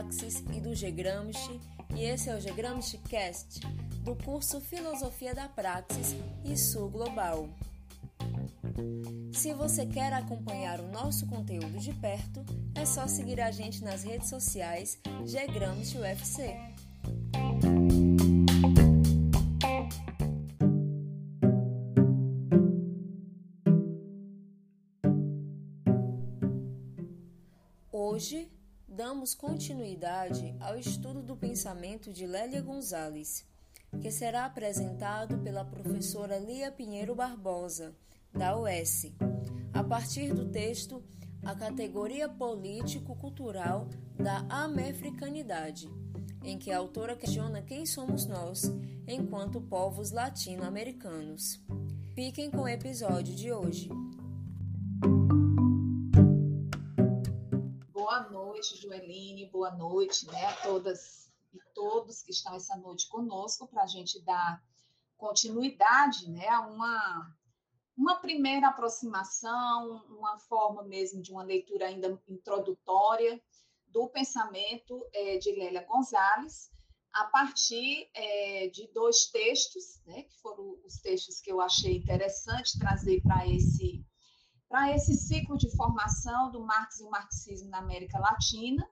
Praxis e do G Gramsci, e esse é o G Gramsci Cast, do curso Filosofia da Praxis e Sul Global. Se você quer acompanhar o nosso conteúdo de perto, é só seguir a gente nas redes sociais G Gramsci UFC. Hoje, damos continuidade ao estudo do pensamento de Lélia Gonzalez, que será apresentado pela professora Lia Pinheiro Barbosa, da UES, a partir do texto A Categoria Político-Cultural da Americanidade, em que a autora questiona quem somos nós enquanto povos latino-americanos. Fiquem com o episódio de hoje. Noite, Joeline, boa noite né, a todas e todos que estão essa noite conosco para a gente dar continuidade né, a uma, uma primeira aproximação, uma forma mesmo de uma leitura ainda introdutória do pensamento é, de Lélia Gonzalez, a partir é, de dois textos, né, que foram os textos que eu achei interessante trazer para esse para esse ciclo de formação do Marx e o marxismo na América Latina,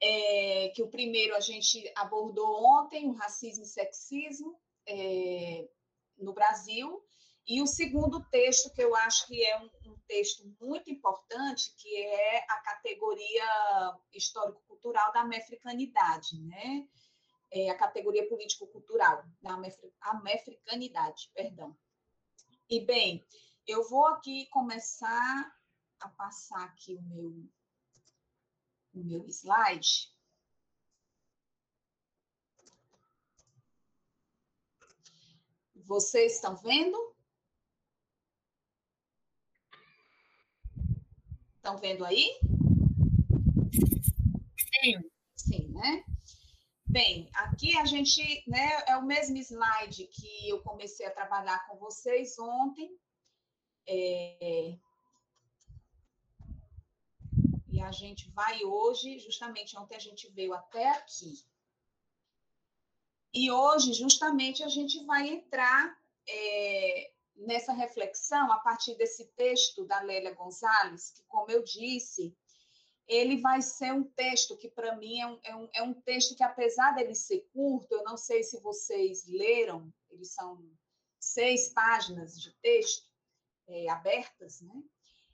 é, que o primeiro a gente abordou ontem, o racismo e sexismo é, no Brasil, e o segundo texto, que eu acho que é um, um texto muito importante, que é a categoria histórico-cultural da americanidade, né? É a categoria político-cultural da americanidade, perdão. E, bem, eu vou aqui começar a passar aqui o meu, o meu slide. Vocês estão vendo? Estão vendo aí? Sim. Sim, né? Bem, aqui a gente, né, é o mesmo slide que eu comecei a trabalhar com vocês ontem, é... E a gente vai hoje, justamente ontem a gente veio até aqui. E hoje, justamente, a gente vai entrar é, nessa reflexão a partir desse texto da Lélia Gonzalez, que, como eu disse, ele vai ser um texto que, para mim, é um, é, um, é um texto que, apesar dele ser curto, eu não sei se vocês leram, eles são seis páginas de texto, é, abertas, né?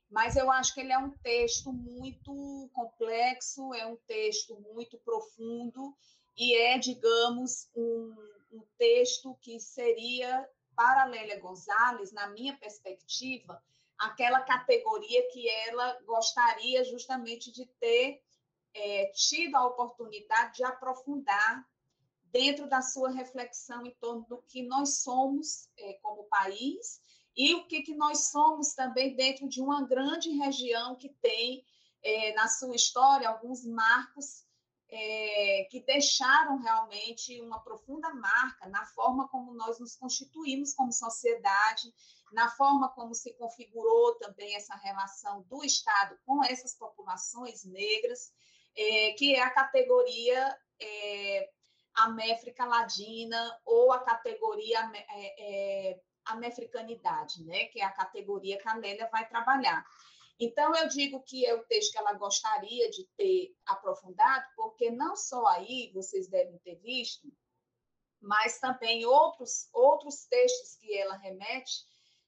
Mas eu acho que ele é um texto muito complexo, é um texto muito profundo e é, digamos, um, um texto que seria, para Lélia Gonzalez, na minha perspectiva, aquela categoria que ela gostaria justamente de ter é, tido a oportunidade de aprofundar dentro da sua reflexão em torno do que nós somos é, como país e o que, que nós somos também dentro de uma grande região que tem é, na sua história alguns marcos é, que deixaram realmente uma profunda marca na forma como nós nos constituímos como sociedade, na forma como se configurou também essa relação do Estado com essas populações negras, é, que é a categoria é, América Ladina ou a categoria é, é americanidade, né? que é a categoria que a Lélia vai trabalhar. Então, eu digo que é o texto que ela gostaria de ter aprofundado, porque não só aí vocês devem ter visto, mas também outros, outros textos que ela remete,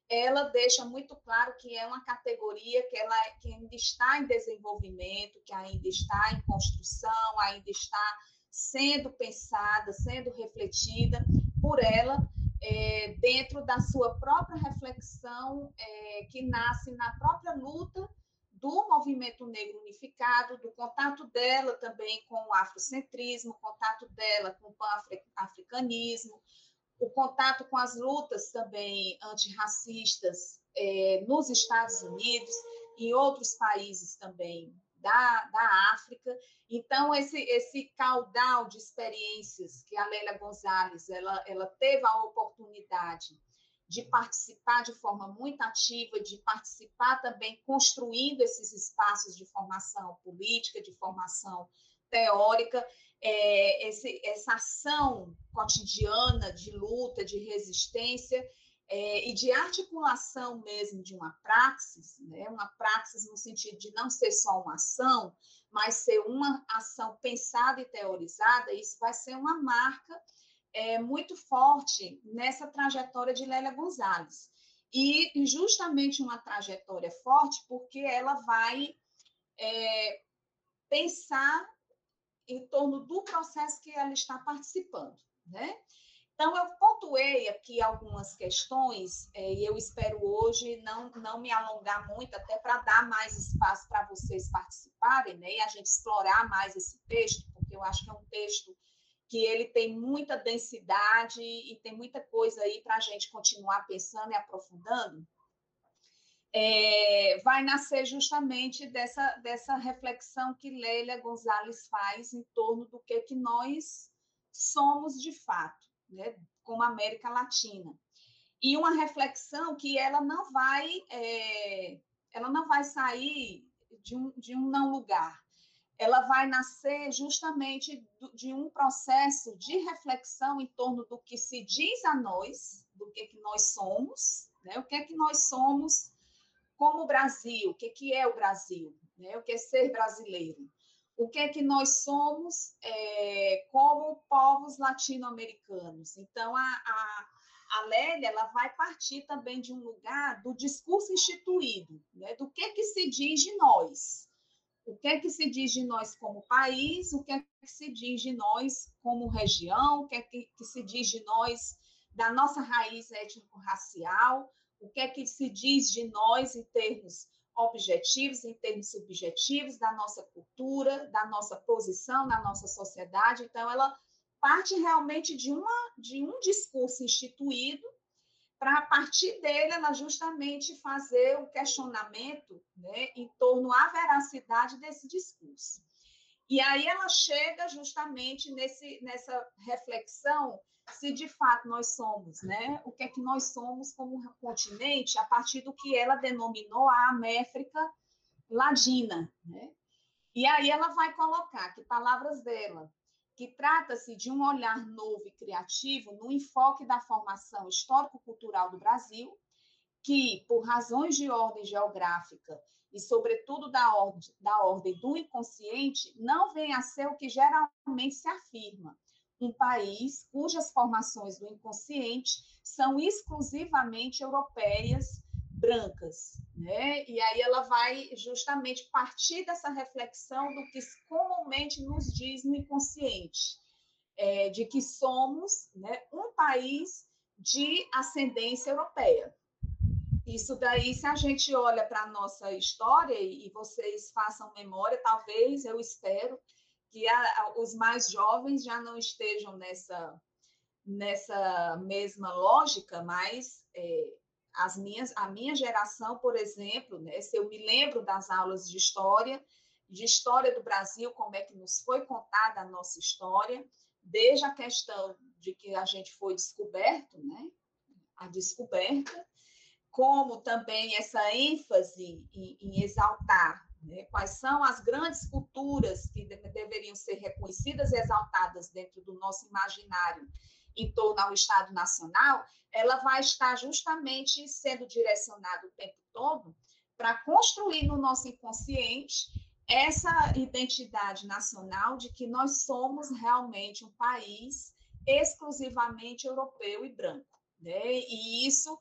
ela deixa muito claro que é uma categoria que, ela, que ainda está em desenvolvimento, que ainda está em construção, ainda está sendo pensada, sendo refletida por ela, é, dentro da sua própria reflexão, é, que nasce na própria luta do movimento negro unificado, do contato dela também com o afrocentrismo, o contato dela com o pan-africanismo, o contato com as lutas também antirracistas é, nos Estados Unidos e outros países também da, da África. Então, esse, esse caudal de experiências que a Lélia Gonzalez ela, ela teve a oportunidade de participar de forma muito ativa, de participar também construindo esses espaços de formação política, de formação teórica, é, esse, essa ação cotidiana de luta, de resistência é, e de articulação mesmo de uma praxis, né? uma praxis no sentido de não ser só uma ação, mas ser uma ação pensada e teorizada, isso vai ser uma marca é, muito forte nessa trajetória de Lélia Gonzalez. E justamente uma trajetória forte, porque ela vai é, pensar em torno do processo que ela está participando, né? Então, eu pontuei aqui algumas questões, é, e eu espero hoje não, não me alongar muito, até para dar mais espaço para vocês participarem, né? E a gente explorar mais esse texto, porque eu acho que é um texto que ele tem muita densidade e tem muita coisa aí para a gente continuar pensando e aprofundando. É, vai nascer justamente dessa, dessa reflexão que Lélia Gonzalez faz em torno do que, que nós somos de fato né, como América Latina. E uma reflexão que ela não vai, é, ela não vai sair de um, de um não lugar. Ela vai nascer justamente de um processo de reflexão em torno do que se diz a nós, do que, que nós somos, né? o que é que nós somos como Brasil, o que, que é o Brasil, né? o que é ser brasileiro o que é que nós somos é, como povos latino-americanos. Então, a, a, a Lélia ela vai partir também de um lugar do discurso instituído, né? do que, que se diz de nós. O que é que se diz de nós como país, o que é que se diz de nós como região, o que é que, que se diz de nós da nossa raiz étnico-racial, o que é que se diz de nós em termos objetivos, em termos subjetivos da nossa cultura, da nossa posição na nossa sociedade. Então, ela parte realmente de, uma, de um discurso instituído para, a partir dele, ela justamente fazer o questionamento né, em torno à veracidade desse discurso. E aí ela chega justamente nesse, nessa reflexão se de fato nós somos, né? O que é que nós somos como continente a partir do que ela denominou a América Ladina, né? E aí ela vai colocar que palavras dela, que trata-se de um olhar novo e criativo no enfoque da formação histórico-cultural do Brasil, que, por razões de ordem geográfica e, sobretudo, da ordem, da ordem do inconsciente, não vem a ser o que geralmente se afirma, um país cujas formações do inconsciente são exclusivamente europeias brancas, né? E aí ela vai justamente partir dessa reflexão do que comumente nos diz no inconsciente, é, de que somos né, um país de ascendência europeia. Isso daí, se a gente olha para a nossa história, e vocês façam memória, talvez, eu espero, que a, os mais jovens já não estejam nessa, nessa mesma lógica, mas é, as minhas, a minha geração, por exemplo, né, se eu me lembro das aulas de história, de história do Brasil, como é que nos foi contada a nossa história, desde a questão de que a gente foi descoberto, né, a descoberta, como também essa ênfase em, em exaltar né? Quais são as grandes culturas que deveriam ser reconhecidas e exaltadas dentro do nosso imaginário em torno ao Estado Nacional, ela vai estar justamente sendo direcionada o tempo todo para construir no nosso inconsciente essa identidade nacional de que nós somos realmente um país exclusivamente europeu e branco. Né? E isso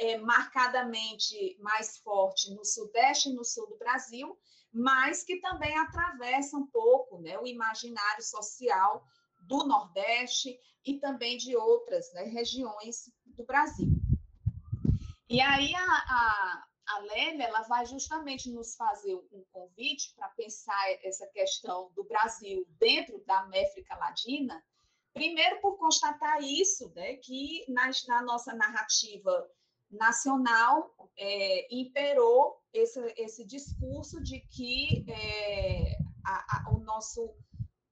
é marcadamente mais forte no Sudeste e no Sul do Brasil, mas que também atravessa um pouco né, o imaginário social do Nordeste e também de outras né, regiões do Brasil. E aí a, a, a Lélia ela vai justamente nos fazer um convite para pensar essa questão do Brasil dentro da América Latina, primeiro por constatar isso, né, que na, na nossa narrativa nacional é, imperou esse, esse discurso de que é, a, a, o, nosso,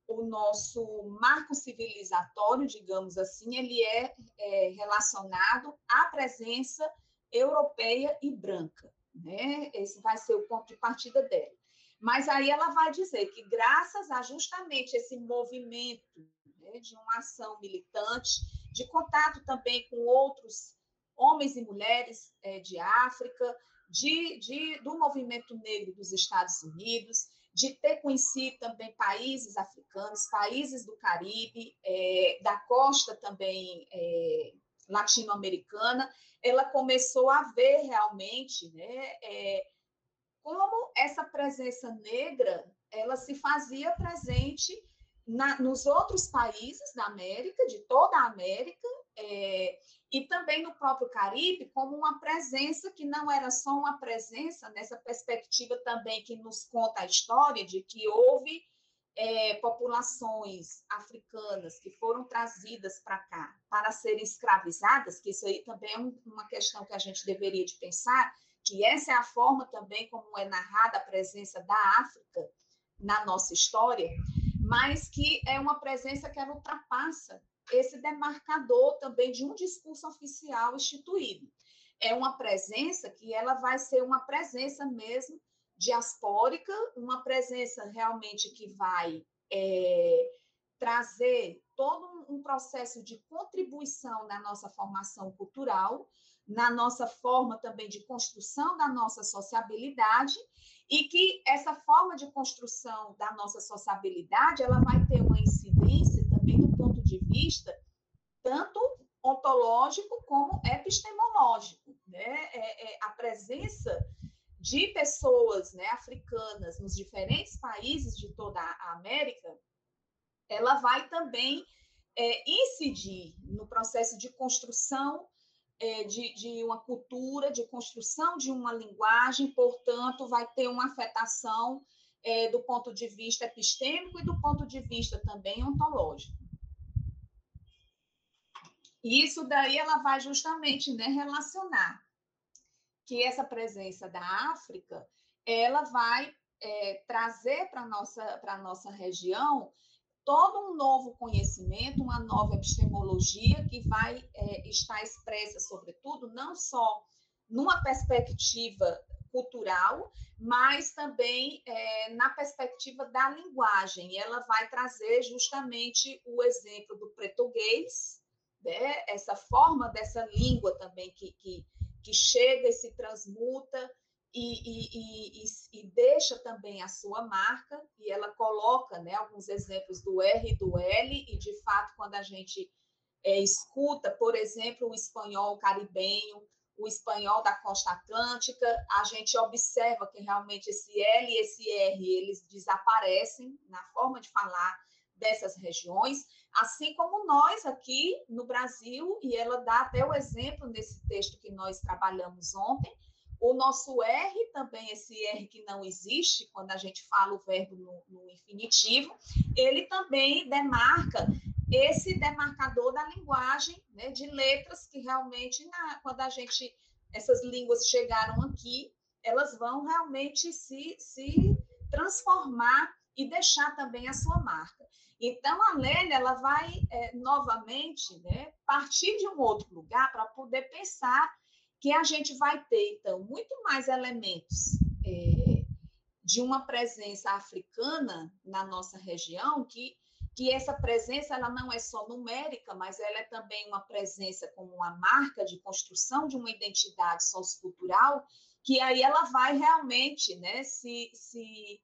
o nosso marco civilizatório, digamos assim, ele é, é relacionado à presença europeia e branca. Né? Esse vai ser o ponto de partida dela. Mas aí ela vai dizer que, graças a justamente esse movimento né, de uma ação militante, de contato também com outros homens e mulheres é, de África, de, de, do movimento negro dos Estados Unidos, de ter conhecido também países africanos, países do Caribe, é, da costa também é, latino-americana, ela começou a ver realmente né, é, como essa presença negra ela se fazia presente na, nos outros países da América, de toda a América, é, e também no próprio Caribe, como uma presença que não era só uma presença, nessa perspectiva também que nos conta a história de que houve é, populações africanas que foram trazidas para cá para serem escravizadas, que isso aí também é uma questão que a gente deveria de pensar, que essa é a forma também como é narrada a presença da África na nossa história, mas que é uma presença que ela ultrapassa esse demarcador também de um discurso oficial instituído. É uma presença que ela vai ser uma presença mesmo diaspórica, uma presença realmente que vai é, trazer todo um processo de contribuição na nossa formação cultural, na nossa forma também de construção da nossa sociabilidade, e que essa forma de construção da nossa sociabilidade ela vai ter uma incidência também do ponto de vista tanto ontológico como epistemológico. Né? É, é, a presença de pessoas né, africanas nos diferentes países de toda a América, ela vai também é, incidir no processo de construção é, de, de uma cultura, de construção de uma linguagem, portanto, vai ter uma afetação é, do ponto de vista epistêmico e do ponto de vista também ontológico. E isso daí ela vai justamente né, relacionar que essa presença da África ela vai é, trazer para a nossa, nossa região todo um novo conhecimento, uma nova epistemologia que vai é, estar expressa, sobretudo, não só numa perspectiva cultural, mas também é, na perspectiva da linguagem. Ela vai trazer justamente o exemplo do português, né? essa forma dessa língua também que, que, que chega e se transmuta e, e, e, e, deixa também a sua marca, e ela coloca né, alguns exemplos do R e do L, e de fato, quando a gente é, escuta, por exemplo, o espanhol caribenho, o espanhol da costa atlântica, a gente observa que realmente esse L e esse R eles desaparecem na forma de falar dessas regiões, assim como nós aqui no Brasil, e ela dá até o exemplo nesse texto que nós trabalhamos ontem, o nosso R, também esse R que não existe, quando a gente fala o verbo no, no infinitivo, ele também demarca esse demarcador da linguagem, né, de letras que realmente, na, quando a gente, essas línguas chegaram aqui, elas vão realmente se, se transformar e deixar também a sua marca. Então, a Lélia, ela vai é, novamente né, partir de um outro lugar para poder pensar que a gente vai ter, então, muito mais elementos é, de uma presença africana na nossa região, que, que essa presença ela não é só numérica, mas ela é também uma presença como uma marca de construção de uma identidade sociocultural, que aí ela vai realmente né, se, se,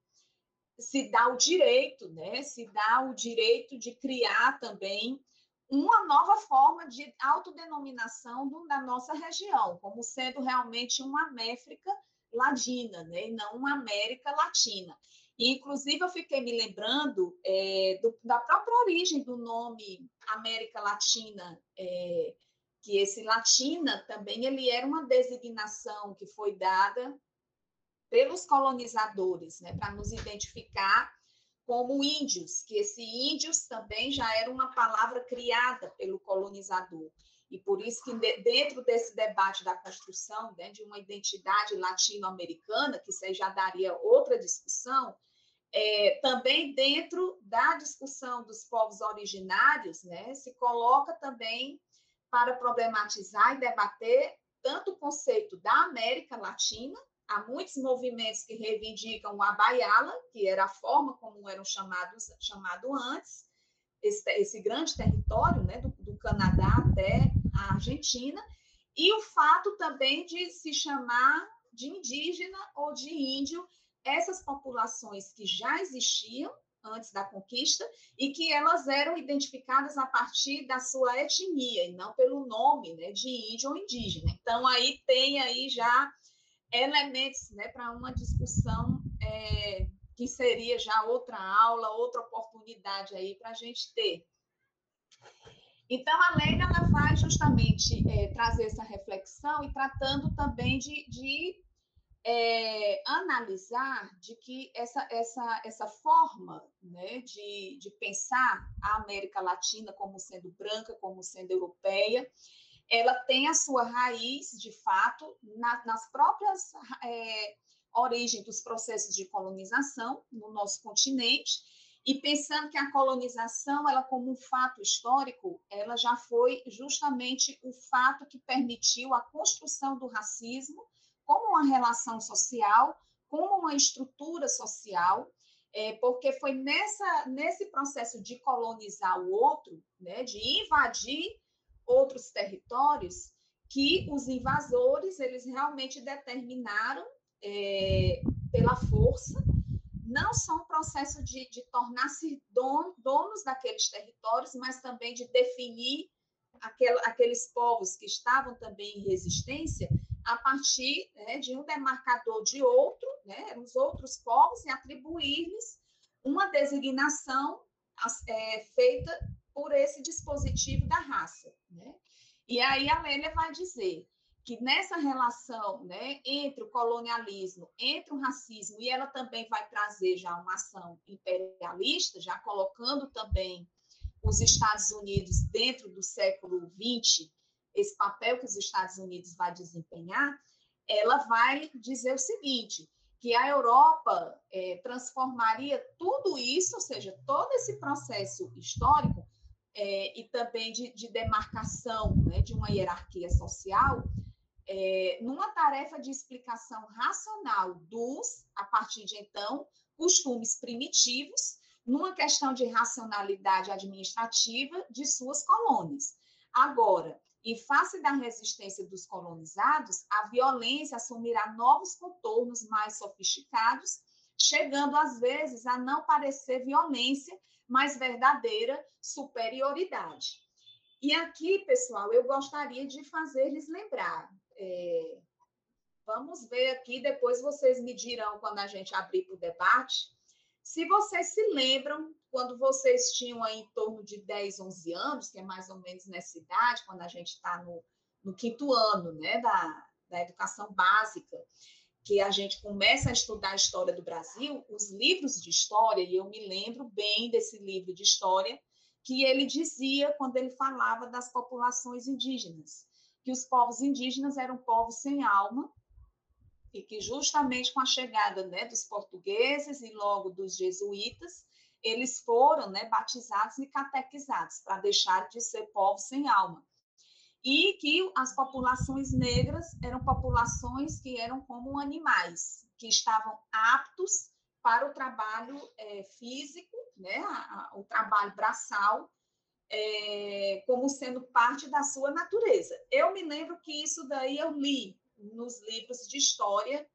se dar o direito, né, se dar o direito de criar também uma nova forma de autodenominação do, da nossa região, como sendo realmente uma América Latina, né, e não uma América Latina. E, inclusive, eu fiquei me lembrando é, do, da própria origem do nome América Latina, é, que esse Latina também ele era uma designação que foi dada pelos colonizadores, né, para nos identificar como índios, que esse índios também já era uma palavra criada pelo colonizador. E por isso que dentro desse debate da construção né, de uma identidade latino-americana, que você já daria outra discussão, é, também dentro da discussão dos povos originários, né, se coloca também para problematizar e debater tanto o conceito da América Latina, há muitos movimentos que reivindicam o Abaiala, que era a forma como eram chamados chamado antes, esse, esse grande território, né, do, do Canadá até a Argentina, e o fato também de se chamar de indígena ou de índio essas populações que já existiam antes da conquista e que elas eram identificadas a partir da sua etnia e não pelo nome né, de índio ou indígena. Então aí tem aí já elementos né, para uma discussão é, que seria já outra aula, outra oportunidade aí para a gente ter. Então, a lei ela vai justamente é, trazer essa reflexão e tratando também de, de é, analisar de que essa, essa, essa forma né, de, de pensar a América Latina como sendo branca, como sendo europeia, ela tem a sua raiz, de fato, na, nas próprias é, origens dos processos de colonização no nosso continente, e pensando que a colonização, ela como um fato histórico, ela já foi justamente o fato que permitiu a construção do racismo como uma relação social, como uma estrutura social, é, porque foi nessa, nesse processo de colonizar o outro, né, de invadir outros territórios, que os invasores eles realmente determinaram é, pela força, não só um processo de, de tornar-se don, donos daqueles territórios, mas também de definir aquel, aqueles povos que estavam também em resistência a partir né, de um demarcador de outro, né, os outros povos, e atribuir-lhes uma designação é, feita por esse dispositivo da raça. Né? E aí a Lélia vai dizer que nessa relação né, entre o colonialismo, entre o racismo, e ela também vai trazer já uma ação imperialista, já colocando também os Estados Unidos dentro do século XX esse papel que os Estados Unidos vai desempenhar, ela vai dizer o seguinte, que a Europa é, transformaria tudo isso, ou seja, todo esse processo histórico é, e também de, de demarcação né, de uma hierarquia social, é, numa tarefa de explicação racional dos, a partir de então, costumes primitivos, numa questão de racionalidade administrativa de suas colônias. Agora, em face da resistência dos colonizados, a violência assumirá novos contornos mais sofisticados, chegando às vezes a não parecer violência, mas verdadeira superioridade. E aqui, pessoal, eu gostaria de fazer-lhes lembrar. É, vamos ver aqui, depois vocês me dirão quando a gente abrir para o debate. Se vocês se lembram quando vocês tinham aí em torno de 10, 11 anos, que é mais ou menos nessa idade, quando a gente está no, no, quinto ano né, da, da educação básica, que a gente começa a estudar a história do Brasil, os livros de história, e eu me lembro bem desse livro de história, que ele dizia quando ele falava das populações indígenas, que os povos indígenas eram povos sem alma, e que justamente com a chegada né, dos portugueses e logo dos jesuítas, eles foram né, batizados e catequizados para deixar de ser povos sem alma. E que as populações negras eram populações que eram como animais, que estavam aptos para o trabalho é, físico, né, a, a, o trabalho braçal, é, como sendo parte da sua natureza. Eu me lembro que isso daí eu li nos livros de história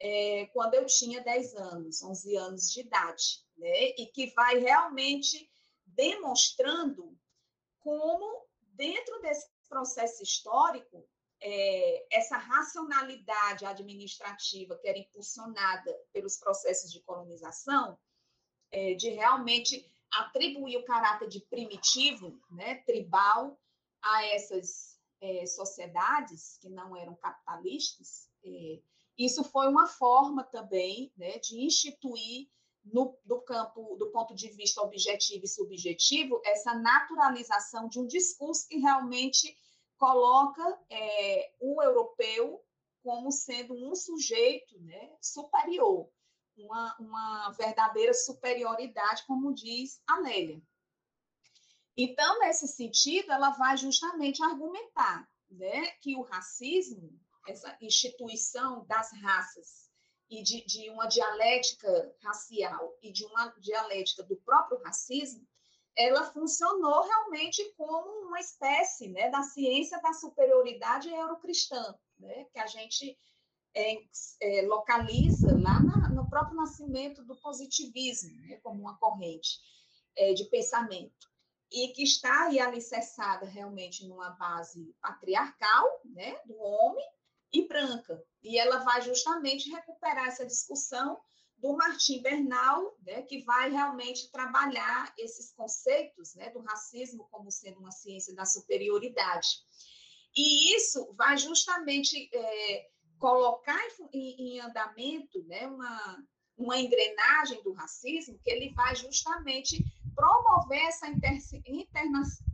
é, quando eu tinha 10 anos, 11 anos de idade né? e que vai realmente demonstrando como, dentro desse processo histórico, é, essa racionalidade administrativa que era impulsionada pelos processos de colonização, é, de realmente atribuir o caráter de primitivo, né, tribal, a essas é, sociedades que não eram capitalistas, é, isso foi uma forma também né, de instituir no, do campo, do ponto de vista objetivo e subjetivo, essa naturalização de um discurso que realmente coloca é, o europeu como sendo um sujeito né, superior, uma, uma verdadeira superioridade, como diz a Nélia. Então, nesse sentido, ela vai justamente argumentar né, que o racismo essa instituição das raças e de, de uma dialética racial e de uma dialética do próprio racismo, ela funcionou realmente como uma espécie né, da ciência da superioridade eurocristã, né, que a gente é, é, localiza lá na, no próprio nascimento do positivismo, né, como uma corrente é, de pensamento, e que está aí alicerçada realmente numa base patriarcal, né, do homem, e branca. E ela vai justamente recuperar essa discussão do Martim Bernal, né, que vai realmente trabalhar esses conceitos né, do racismo como sendo uma ciência da superioridade. E isso vai justamente é, colocar em, em, andamento né, uma, uma engrenagem do racismo que ele vai justamente promover essa interna,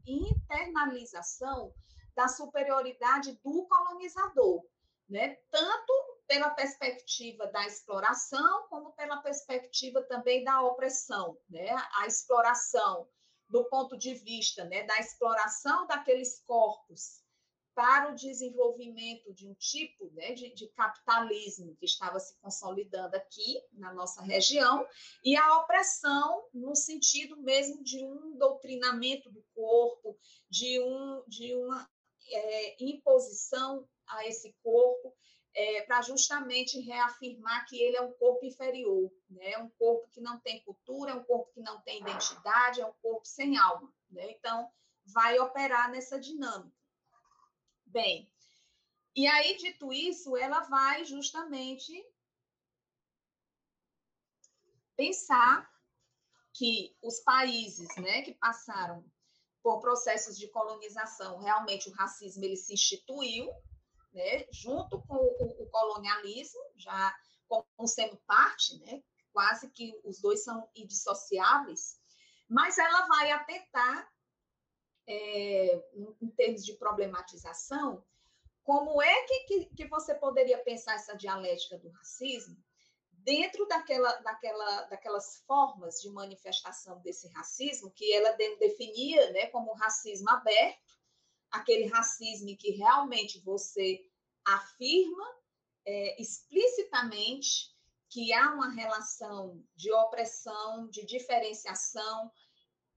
internalização da superioridade do colonizador né? tanto pela perspectiva da exploração, como pela perspectiva também da opressão. Né? A exploração, do ponto de vista né, da exploração daqueles corpos para o desenvolvimento de um tipo né, de, de, capitalismo que estava se consolidando aqui na nossa região, e a opressão no sentido mesmo de um doutrinamento do corpo, de, um, de uma é, imposição a esse corpo é, para justamente reafirmar que ele é um corpo inferior, né? É um corpo que não tem cultura, é um corpo que não tem identidade, é um corpo sem alma. Né? Então, vai operar nessa dinâmica. Bem, e aí, dito isso, ela vai justamente pensar que os países né, que passaram por processos de colonização, realmente o racismo ele se instituiu, né, junto com o, o colonialismo, já como sendo parte, né, quase que os dois são indissociáveis, mas ela vai atentar, é, em termos de problematização, como é que, que, que, você poderia pensar essa dialética do racismo dentro daquela, daquela, daquelas formas de manifestação desse racismo que ela definia né, como racismo aberto, aquele racismo em que realmente você afirma é, explicitamente que há uma relação de opressão, de diferenciação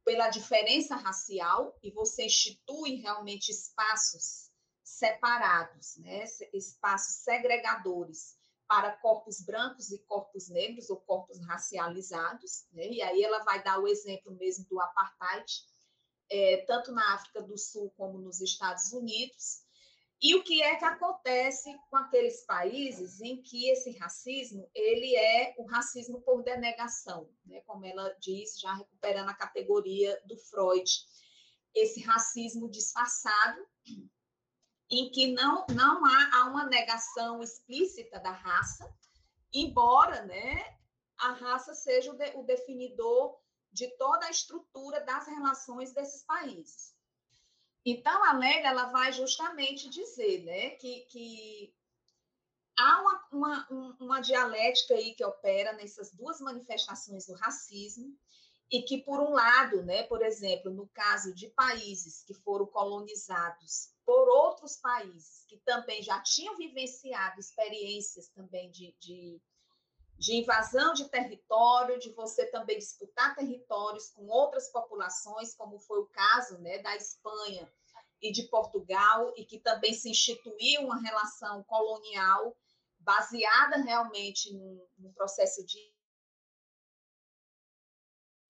pela diferença racial e você institui realmente espaços separados, né? espaços segregadores para corpos brancos e corpos negros ou corpos racializados, né? e aí ela vai dar o exemplo mesmo do apartheid, é, tanto na África do Sul como nos Estados Unidos. E o que é que acontece com aqueles países em que esse racismo ele é o racismo por denegação, né? como ela diz, já recuperando a categoria do Freud, esse racismo disfarçado, em que não, não há, há uma negação explícita da raça, embora né, a raça seja o, de, o definidor de toda a estrutura das relações desses países. Então, a Lega ela vai justamente dizer né, que, que há uma, uma, uma dialética aí que opera nessas duas manifestações do racismo, e que, por um lado, né, por exemplo, no caso de países que foram colonizados por outros países que também já tinham vivenciado experiências também de, de de invasão de território, de você também disputar territórios com outras populações, como foi o caso né, da Espanha e de Portugal, e que também se instituiu uma relação colonial baseada realmente num, num processo de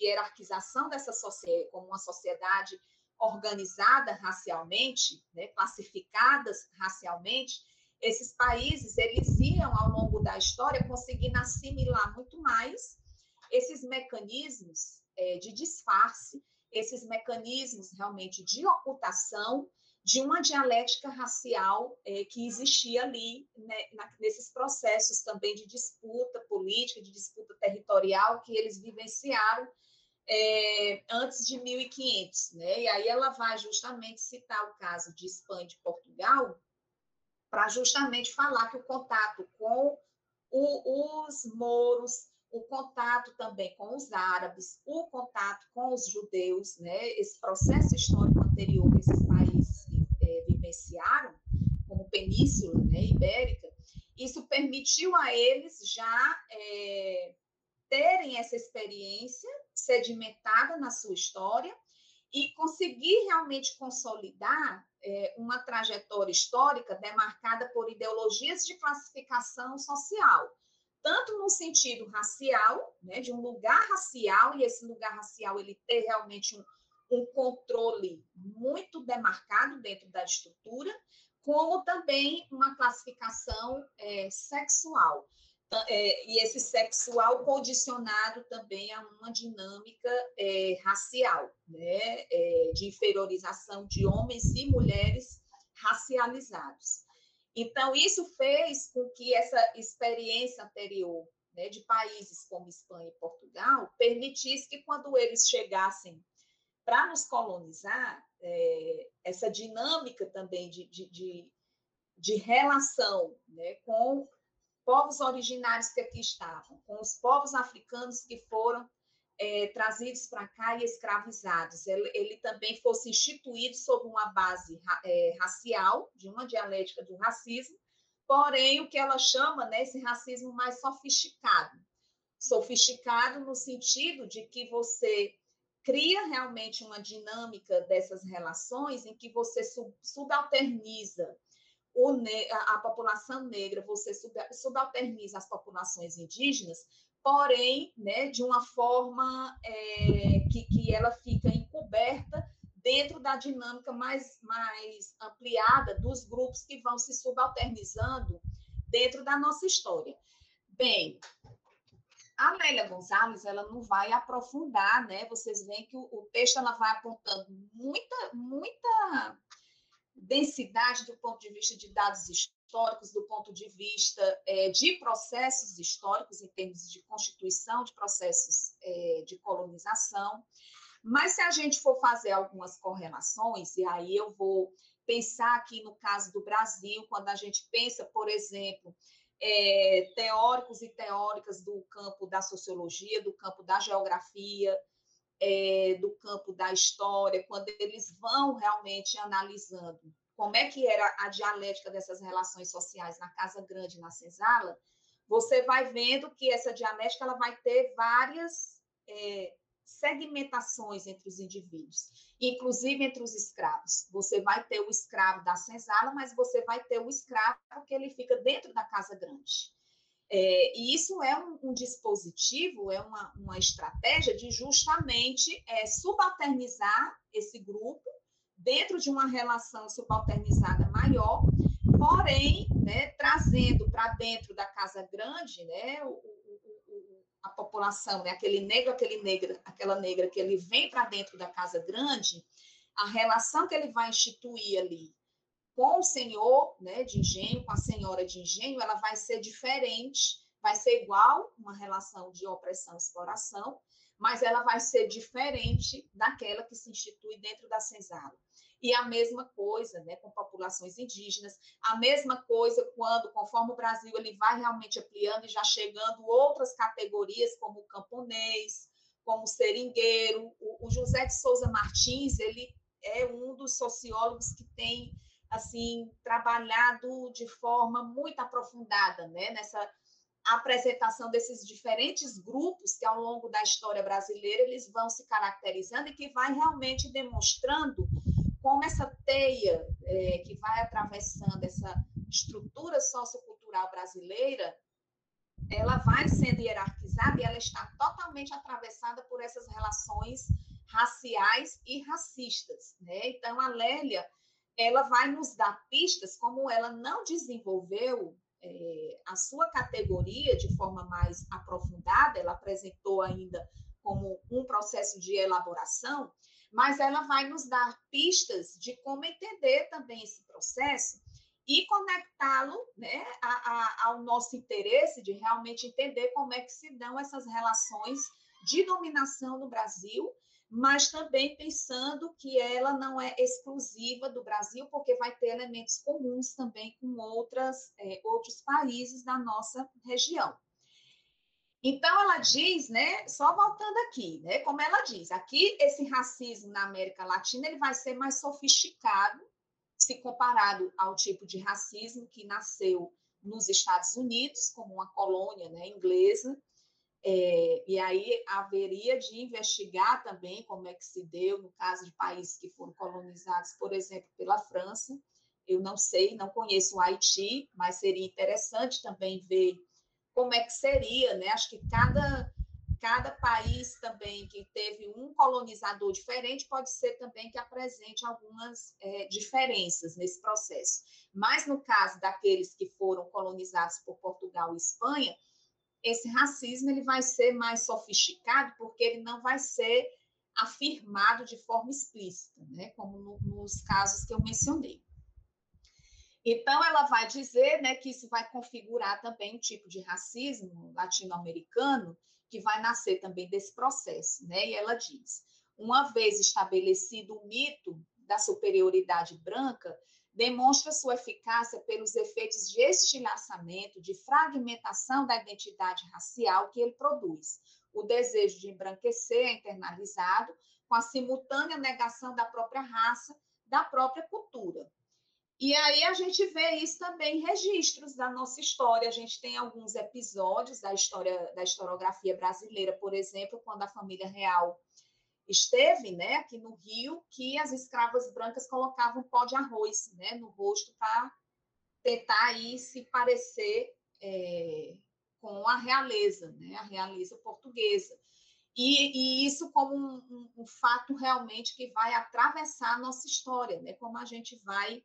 hierarquização dessa sociedade como uma sociedade organizada racialmente, né, classificadas racialmente, esses países eles iam ao longo da história conseguindo assimilar muito mais esses mecanismos é, de disfarce, esses mecanismos realmente de ocultação de uma dialética racial é, que existia ali né, na, nesses processos também de disputa política, de disputa territorial que eles vivenciaram é, antes de 1500, né? E aí ela vai justamente citar o caso de Espanha e de Portugal, para justamente falar que o contato com o, os mouros, o contato também com os árabes, o contato com os judeus, né, esse processo histórico anterior que esses países é, vivenciaram, como península né, ibérica, isso permitiu a eles já é, terem essa experiência sedimentada na sua história e conseguir realmente consolidar é, uma trajetória histórica demarcada por ideologias de classificação social, tanto no sentido racial, né, de um lugar racial, e esse lugar racial ele ter realmente um, um controle muito demarcado dentro da estrutura, como também uma classificação é, sexual. É, e esse sexual condicionado também a uma dinâmica é, racial, né? É, de inferiorização de homens e mulheres racializados. Então, isso fez com que essa experiência anterior né, de países como Espanha e Portugal permitisse que, quando eles chegassem para nos colonizar, é, essa dinâmica também de, de, de, de relação né, com povos originários que aqui estavam, com os povos africanos que foram é, trazidos para cá e escravizados. Ele, ele, também fosse instituído sob uma base é, racial, de uma dialética do racismo, porém, o que ela chama, né, esse racismo mais sofisticado. Sofisticado no sentido de que você cria realmente uma dinâmica dessas relações em que você subalterniza a, população negra, você subalterniza as populações indígenas, porém, né, de uma forma é, que, que ela fica encoberta dentro da dinâmica mais, mais ampliada dos grupos que vão se subalternizando dentro da nossa história. Bem, a Lélia Gonzalez, ela não vai aprofundar, né? Vocês veem que o, o texto ela vai apontando muita, muita densidade do ponto de vista de dados históricos, do ponto de vista é, de processos históricos, em termos de constituição de processos é, de colonização. Mas se a gente for fazer algumas correlações, e aí eu vou pensar aqui no caso do Brasil, quando a gente pensa, por exemplo, é, teóricos e teóricas do campo da sociologia, do campo da geografia, é, do campo da história, quando eles vão realmente analisando como é que era a dialética dessas relações sociais na Casa Grande na Senzala, você vai vendo que essa dialética ela vai ter várias é, segmentações entre os indivíduos, inclusive entre os escravos. Você vai ter o escravo da senzala, mas você vai ter o escravo que ele fica dentro da casa grande. É, e isso é um, um, dispositivo, é uma, uma estratégia de justamente é, subalternizar esse grupo dentro de uma relação subalternizada maior, porém, né, trazendo para dentro da casa grande, né, o, a população, né, aquele negro, aquele negra, aquela negra que ele vem para dentro da casa grande, a relação que ele vai instituir ali com o senhor, né, de engenho, com a senhora de engenho, ela vai ser diferente, vai ser igual uma relação de opressão e exploração, mas ela vai ser diferente daquela que se institui dentro da senzala. E a mesma coisa né, com populações indígenas, a mesma coisa quando, conforme o Brasil ele vai realmente ampliando e já chegando outras categorias, como o camponês, como o seringueiro. O, o José de Souza Martins, ele é um dos sociólogos que tem assim trabalhado de forma muito aprofundada né, nessa apresentação desses diferentes grupos que ao longo da história brasileira eles vão se caracterizando e que vai realmente demonstrando como essa teia é, que vai atravessando essa estrutura sociocultural brasileira, ela vai sendo hierarquizada e ela está totalmente atravessada por essas relações raciais e racistas. Né? Então, a Lélia ela vai nos dar pistas, como ela não desenvolveu é, a sua categoria de forma mais aprofundada, ela apresentou ainda como um processo de elaboração, mas ela vai nos dar pistas de como entender também esse processo e conectá-lo né, a, a, ao nosso interesse de realmente entender como é que se dão essas relações de dominação no Brasil, mas também pensando que ela não é exclusiva do Brasil, porque vai ter elementos comuns também com outras, é, outros países da nossa região. Então, ela diz, né, só voltando aqui, né, como ela diz, aqui esse racismo na América Latina ele vai ser mais sofisticado, se comparado ao tipo de racismo que nasceu nos Estados Unidos, como uma colônia né, inglesa, é, e aí haveria de investigar também como é que se deu no caso de países que foram colonizados, por exemplo, pela França. Eu não sei, não conheço o Haiti, mas seria interessante também ver como é que seria, né? Acho que cada cada país também que teve um colonizador diferente pode ser também que apresente algumas é, diferenças nesse processo. Mas no caso daqueles que foram colonizados por Portugal e Espanha, esse racismo ele vai ser mais sofisticado porque ele não vai ser afirmado de forma explícita, né? como no, nos casos que eu mencionei. Então, ela vai dizer né, que isso vai configurar também um tipo de racismo latino-americano que vai nascer também desse processo. Né? E ela diz: uma vez estabelecido o mito da superioridade branca, demonstra sua eficácia pelos efeitos de estilhaçamento, de fragmentação da identidade racial que ele produz. O desejo de embranquecer é internalizado com a simultânea negação da própria raça, da própria cultura. E aí a gente vê isso também em registros da nossa história. A gente tem alguns episódios da história da historiografia brasileira, por exemplo, quando a família real esteve, né, aqui no Rio, que as escravas brancas colocavam pó de arroz, né, no rosto para tentar aí se parecer é, com a realeza, né, a realeza portuguesa. E, e isso como um, um, um, fato realmente que vai atravessar a nossa história, né, como a gente vai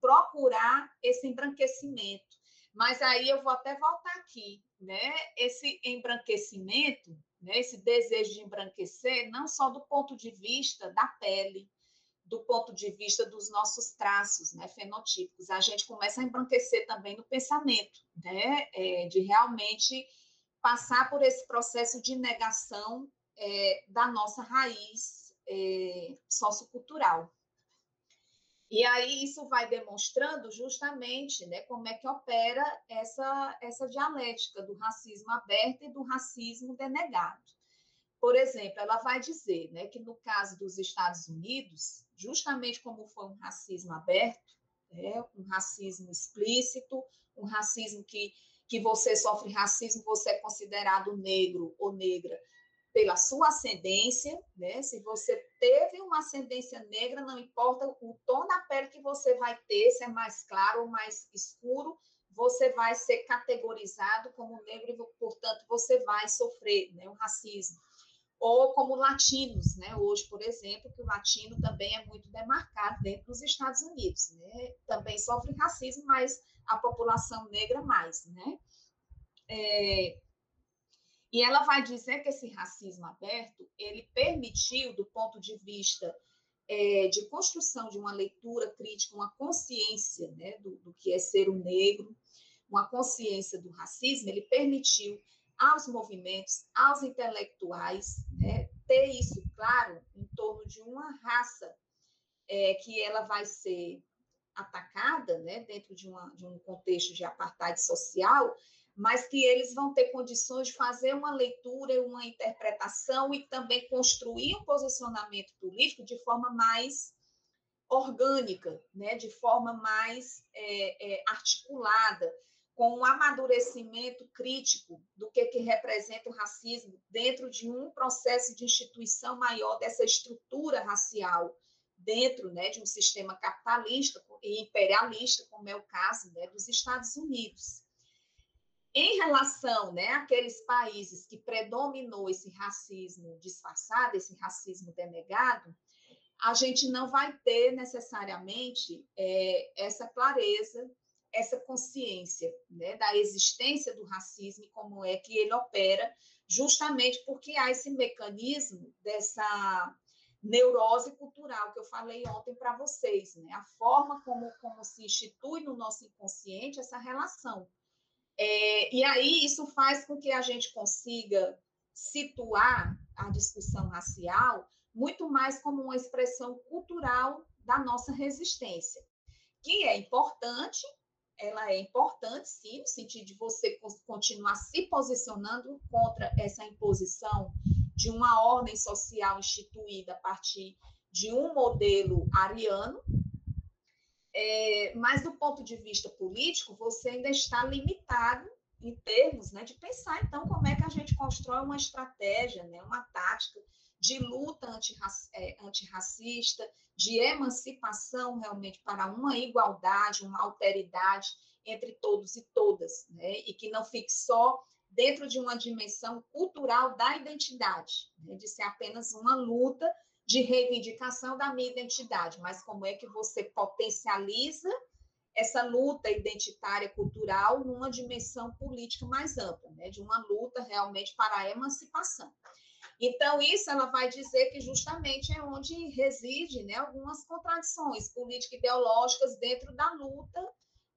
procurar esse embranquecimento. Mas aí eu vou até voltar aqui, né? Esse embranquecimento, né? esse desejo de embranquecer, não só do ponto de vista da pele, do ponto de vista dos nossos traços né, fenotípicos. A gente começa a embranquecer também no pensamento, né, é, de realmente passar por esse processo de negação é, da nossa raiz é, sociocultural. E aí isso vai demonstrando justamente né, como é que opera essa, essa dialética do racismo aberto e do racismo denegado. Por exemplo, ela vai dizer né, que no caso dos Estados Unidos, justamente como foi um racismo aberto, né, um racismo explícito, um racismo que, que você sofre racismo, você é considerado negro ou negra pela sua ascendência, né? Se você teve uma ascendência negra, não importa o tom da pele que você vai ter, se é mais claro ou mais escuro, você vai ser categorizado como negro e, portanto, você vai sofrer né, o racismo. Ou como latinos, né? Hoje, por exemplo, que o latino também é muito demarcado dentro dos Estados Unidos, né? Também sofre racismo, mas a população negra mais, né? É, e ela vai dizer que esse racismo aberto ele permitiu, do ponto de vista é, de construção de uma leitura crítica, uma consciência né, do, do que é ser um negro, uma consciência do racismo, ele permitiu aos movimentos, aos intelectuais, né, ter isso claro em torno de uma raça é, que ela vai ser atacada né, dentro de, uma, de um contexto de apartheid social, mas que eles vão ter condições de fazer uma leitura, uma interpretação e também construir um posicionamento político de forma mais orgânica, né? de forma mais é, é, articulada, com um amadurecimento crítico do que, que representa o racismo dentro de um processo de instituição maior dessa estrutura racial dentro né, de um sistema capitalista e imperialista, como é o caso né, dos Estados Unidos. Em relação né, àqueles países que predominou esse racismo disfarçado, esse racismo denegado, a gente não vai ter necessariamente é, essa clareza, essa consciência né, da existência do racismo e como é que ele opera, justamente porque há esse mecanismo dessa neurose cultural que eu falei ontem para vocês, né? a forma como, como se institui no nosso inconsciente essa relação é, e aí isso faz com que a gente consiga situar a discussão racial muito mais como uma expressão cultural da nossa resistência, que é importante, ela é importante, sim, no sentido de você continuar se posicionando contra essa imposição de uma ordem social instituída a partir de um modelo ariano, É, mas do ponto de vista político, você ainda está limitado em termos né, de pensar, então, como é que a gente constrói uma estratégia, né, uma tática de luta é, antirracista, de emancipação realmente para uma igualdade, uma alteridade entre todos e todas, né, e que não fique só dentro de uma dimensão cultural da identidade, né, de ser apenas uma luta de reivindicação da minha identidade, mas como é que você potencializa essa luta identitária cultural numa dimensão política mais ampla, né, de uma luta realmente para a emancipação. Então, isso ela vai dizer que justamente é onde reside né, algumas contradições político-ideológicas dentro da luta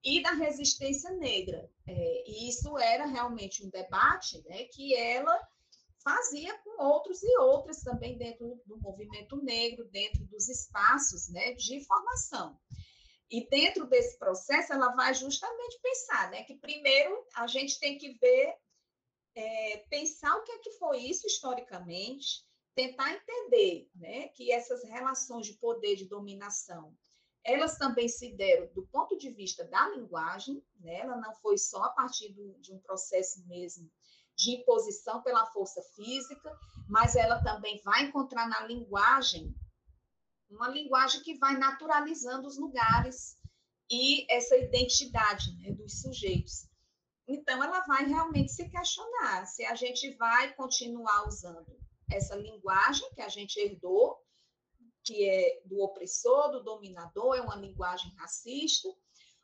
e da resistência negra. É, e isso era realmente um debate né, que ela fazia com outros e outras também dentro do movimento negro, dentro dos espaços né, de formação. E dentro desse processo, ela vai justamente pensar, né, que primeiro a gente tem que ver, é, pensar o que é que foi isso historicamente, tentar entender, né, que essas relações de poder, de dominação, elas também se deram do ponto de vista da linguagem, né, ela não foi só a partir do, de um processo mesmo de imposição pela força física, mas ela também vai encontrar na linguagem uma linguagem que vai naturalizando os lugares e essa identidade né, dos sujeitos. Então, ela vai realmente se questionar se a gente vai continuar usando essa linguagem que a gente herdou, que é do opressor, do dominador, é uma linguagem racista,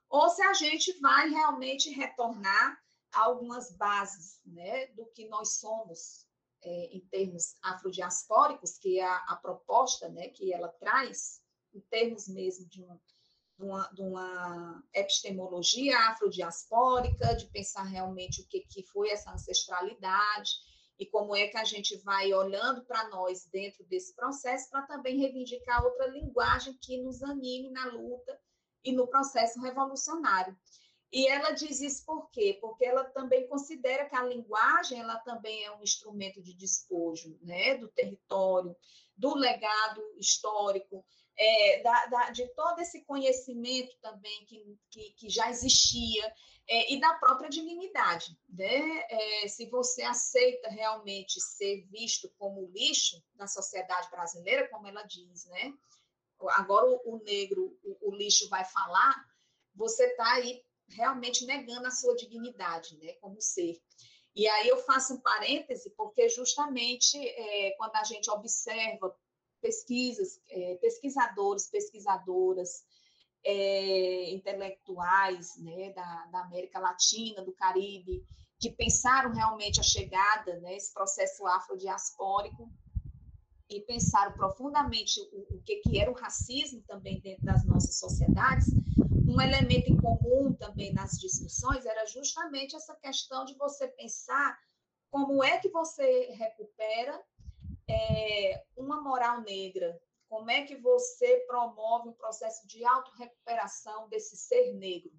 ou se a gente vai realmente retornar algumas bases né, do que nós somos é, em termos afrodiaspóricos, que é a, a, proposta né, que ela traz, em termos mesmo de, um, de, uma, de uma epistemologia afrodiaspórica, de pensar realmente o que, que foi essa ancestralidade e como é que a gente vai olhando para nós dentro desse processo para também reivindicar outra linguagem que nos anime na luta e no processo revolucionário. E ela diz isso por quê? Porque ela também considera que a linguagem ela também é um instrumento de despojo né, do território, do legado histórico, é, da, da, de todo esse conhecimento também que, que, que já existia é, e da própria dignidade. Né? É, se você aceita realmente ser visto como lixo na sociedade brasileira, como ela diz, né? agora o, o negro, o, o lixo vai falar, você está aí realmente negando a sua dignidade, né, como ser. E aí eu faço um parêntese, porque justamente é, quando a gente observa pesquisas, é, pesquisadores, pesquisadoras, é, intelectuais né, da, da, América Latina, do Caribe, que pensaram realmente a chegada, né, esse processo afrodiaspórico, e pensaram profundamente o, o que, que era o racismo também dentro das nossas sociedades, um elemento em comum também nas discussões era justamente essa questão de você pensar como é que você recupera é, uma moral negra, como é que você promove um processo de autorrecuperação desse ser negro,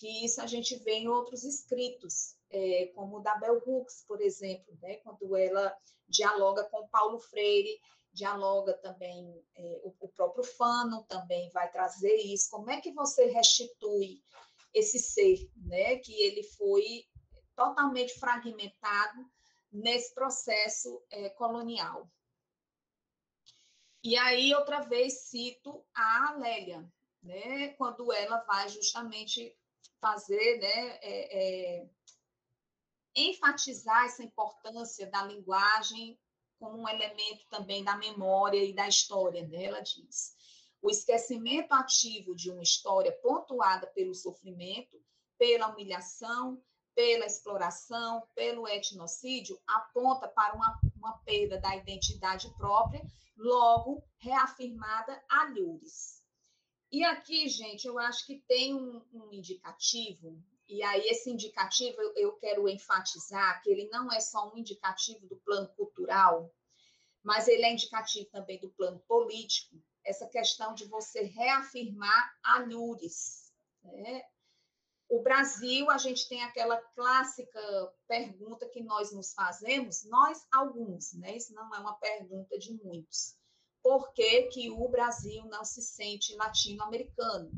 que isso a gente vê em outros escritos, é, como o da Bell Hooks, por exemplo, né, quando ela dialoga com Paulo Freire dialoga também, é, o, o, próprio Fano também vai trazer isso. Como é que você restitui esse ser, né, que ele foi totalmente fragmentado nesse processo é, colonial? E aí, outra vez, cito a Lélia, né, quando ela vai justamente fazer, né, é, é enfatizar essa importância da linguagem como um elemento também da memória e da história, né? ela diz. O esquecimento ativo de uma história pontuada pelo sofrimento, pela humilhação, pela exploração, pelo etnocídio, aponta para uma, uma perda da identidade própria, logo reafirmada a Lures. E aqui, gente, eu acho que tem um, um indicativo, e aí esse indicativo eu, quero enfatizar que ele não é só um indicativo do plano cultural, mas ele é indicativo também do plano político, essa questão de você reafirmar a Lures. Né? O Brasil, a gente tem aquela clássica pergunta que nós nos fazemos, nós alguns, né? isso não é uma pergunta de muitos. Por que, que o Brasil não se sente latino-americano?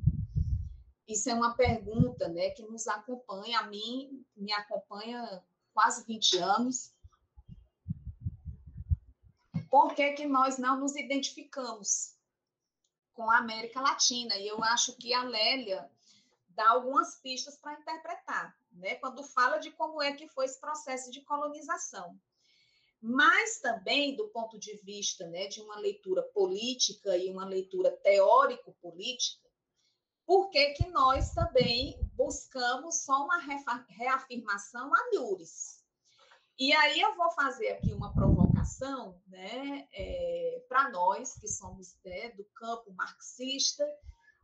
Isso é uma pergunta né, que nos acompanha, a mim me acompanha quase 20 anos. Por que, que nós não nos identificamos com a América Latina? E eu acho que a Lélia dá algumas pistas para interpretar, né? quando fala de como é que foi esse processo de colonização. Mas também, do ponto de vista né, de uma leitura política e uma leitura teórico-política, por que, nós também buscamos só uma reafirmação a Lures? E aí eu vou fazer aqui uma provocação né, é, para nós, que somos né, do campo marxista,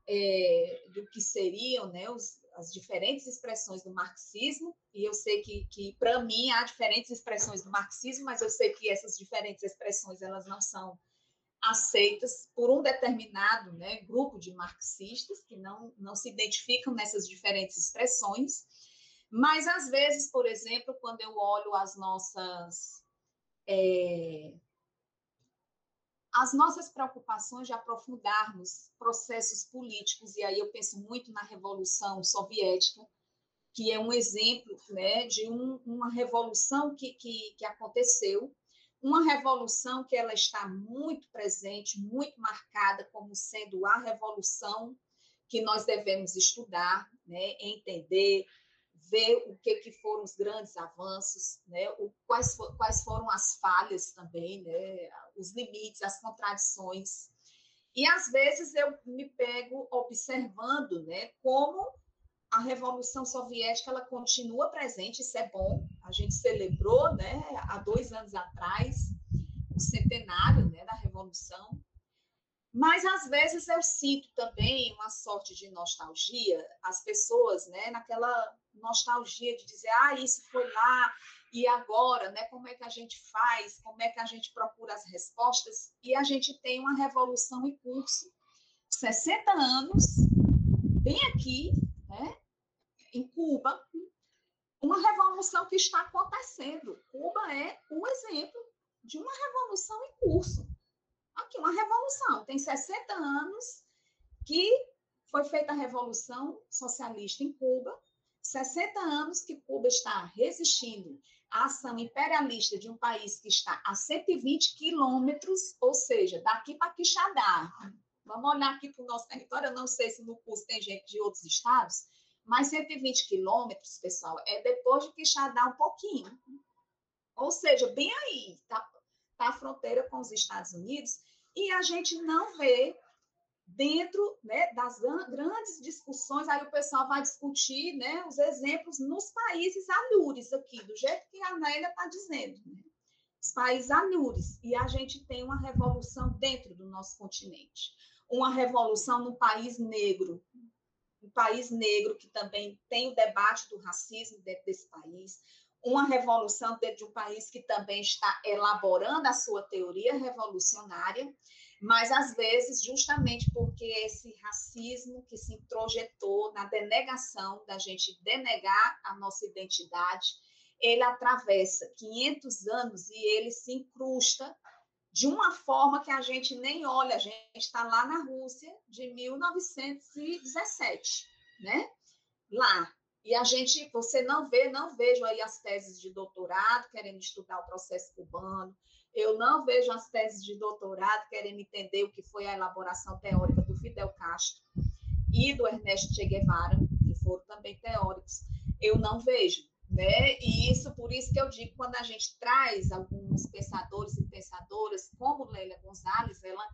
é, do que seriam né, os, as diferentes expressões do marxismo, e eu sei que, que para mim, há diferentes expressões do marxismo, mas eu sei que essas diferentes expressões elas não são aceitas por um determinado né, grupo de marxistas que não, não se identificam nessas diferentes expressões, mas às vezes, por exemplo, quando eu olho as nossas é, as nossas preocupações de aprofundarmos processos políticos, e aí eu penso muito na Revolução Soviética, que é um exemplo né, de um, uma revolução que, que, que aconteceu, uma revolução que ela está muito presente, muito marcada como sendo a revolução que nós devemos estudar, né, entender, ver o que, que foram os grandes avanços, né? o, quais, quais foram as falhas também, né? Os limites, as contradições. E às vezes eu me pego observando né, como a Revolução Soviética ela continua presente, isso é bom. A gente celebrou né, há dois anos atrás o centenário né, da Revolução, mas às vezes eu sinto também uma sorte de nostalgia, as pessoas, né, naquela nostalgia de dizer, ah, isso foi lá e agora, né, como é que a gente faz, como é que a gente procura as respostas, e a gente tem uma revolução em curso, 60 anos, bem aqui, né, em Cuba, uma revolução que está acontecendo. Cuba é um exemplo de uma revolução em curso. Aqui uma revolução. Tem 60 anos que foi feita a revolução socialista em Cuba, 60 anos que Cuba está resistindo à ação imperialista de um país que está a 120 quilômetros, ou seja, daqui para Quixadá. Vamos olhar aqui para o nosso território, eu não sei se no curso tem gente de outros estados, mas 120 quilômetros, pessoal, é depois de Quixadá um pouquinho. Ou seja, bem aí, está tá a fronteira com os Estados Unidos, e a gente não vê dentro né, das grandes discussões, aí o pessoal vai discutir né, os exemplos nos países alures aqui, do jeito que a Nélia está dizendo, né? os países alures, e a gente tem uma revolução dentro do nosso continente, uma revolução no país negro, um país negro que também tem o debate do racismo dentro desse país, uma revolução dentro de um país que também está elaborando a sua teoria revolucionária, mas às vezes, justamente porque esse racismo que se introjetou na denegação da gente denegar a nossa identidade, ele atravessa 500 anos e ele se incrusta de uma forma que a gente nem olha. A gente está lá na Rússia de 1917, né? Lá, e a gente, você não vê, não vejo aí as teses de doutorado querendo estudar o processo cubano, eu não vejo as teses de doutorado querendo entender o que foi a elaboração teórica do Fidel Castro e do Ernesto Che Guevara, que foram também teóricos. Eu não vejo, né? E isso, por isso que eu digo, quando a gente traz alguns pensadores e pensadoras, como Leila Gonzalez, ela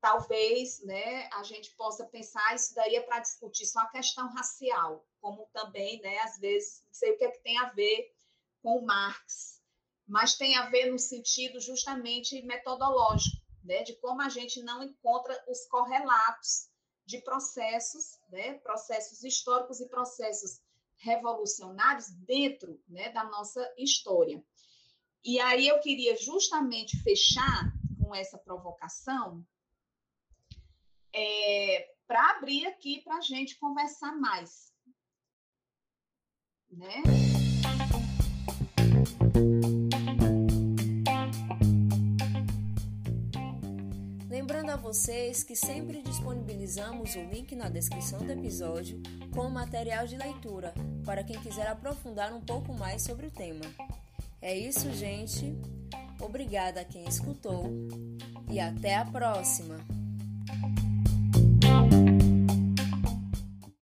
talvez né, a gente possa pensar isso daí é para discutir só a questão racial, como também, né, às vezes, não sei o que, é que tem a ver com Marx, mas tem a ver no sentido justamente metodológico, né, de como a gente não encontra os correlatos de processos, né, processos históricos e processos revolucionários dentro né, da nossa história. E aí eu queria justamente fechar com essa provocação, é, para abrir aqui para a gente conversar mais. Né? Lembrando a vocês que sempre disponibilizamos o link na descrição do episódio com material de leitura para quem quiser aprofundar um pouco mais sobre o tema. É isso, gente. Obrigada a quem escutou e até a próxima!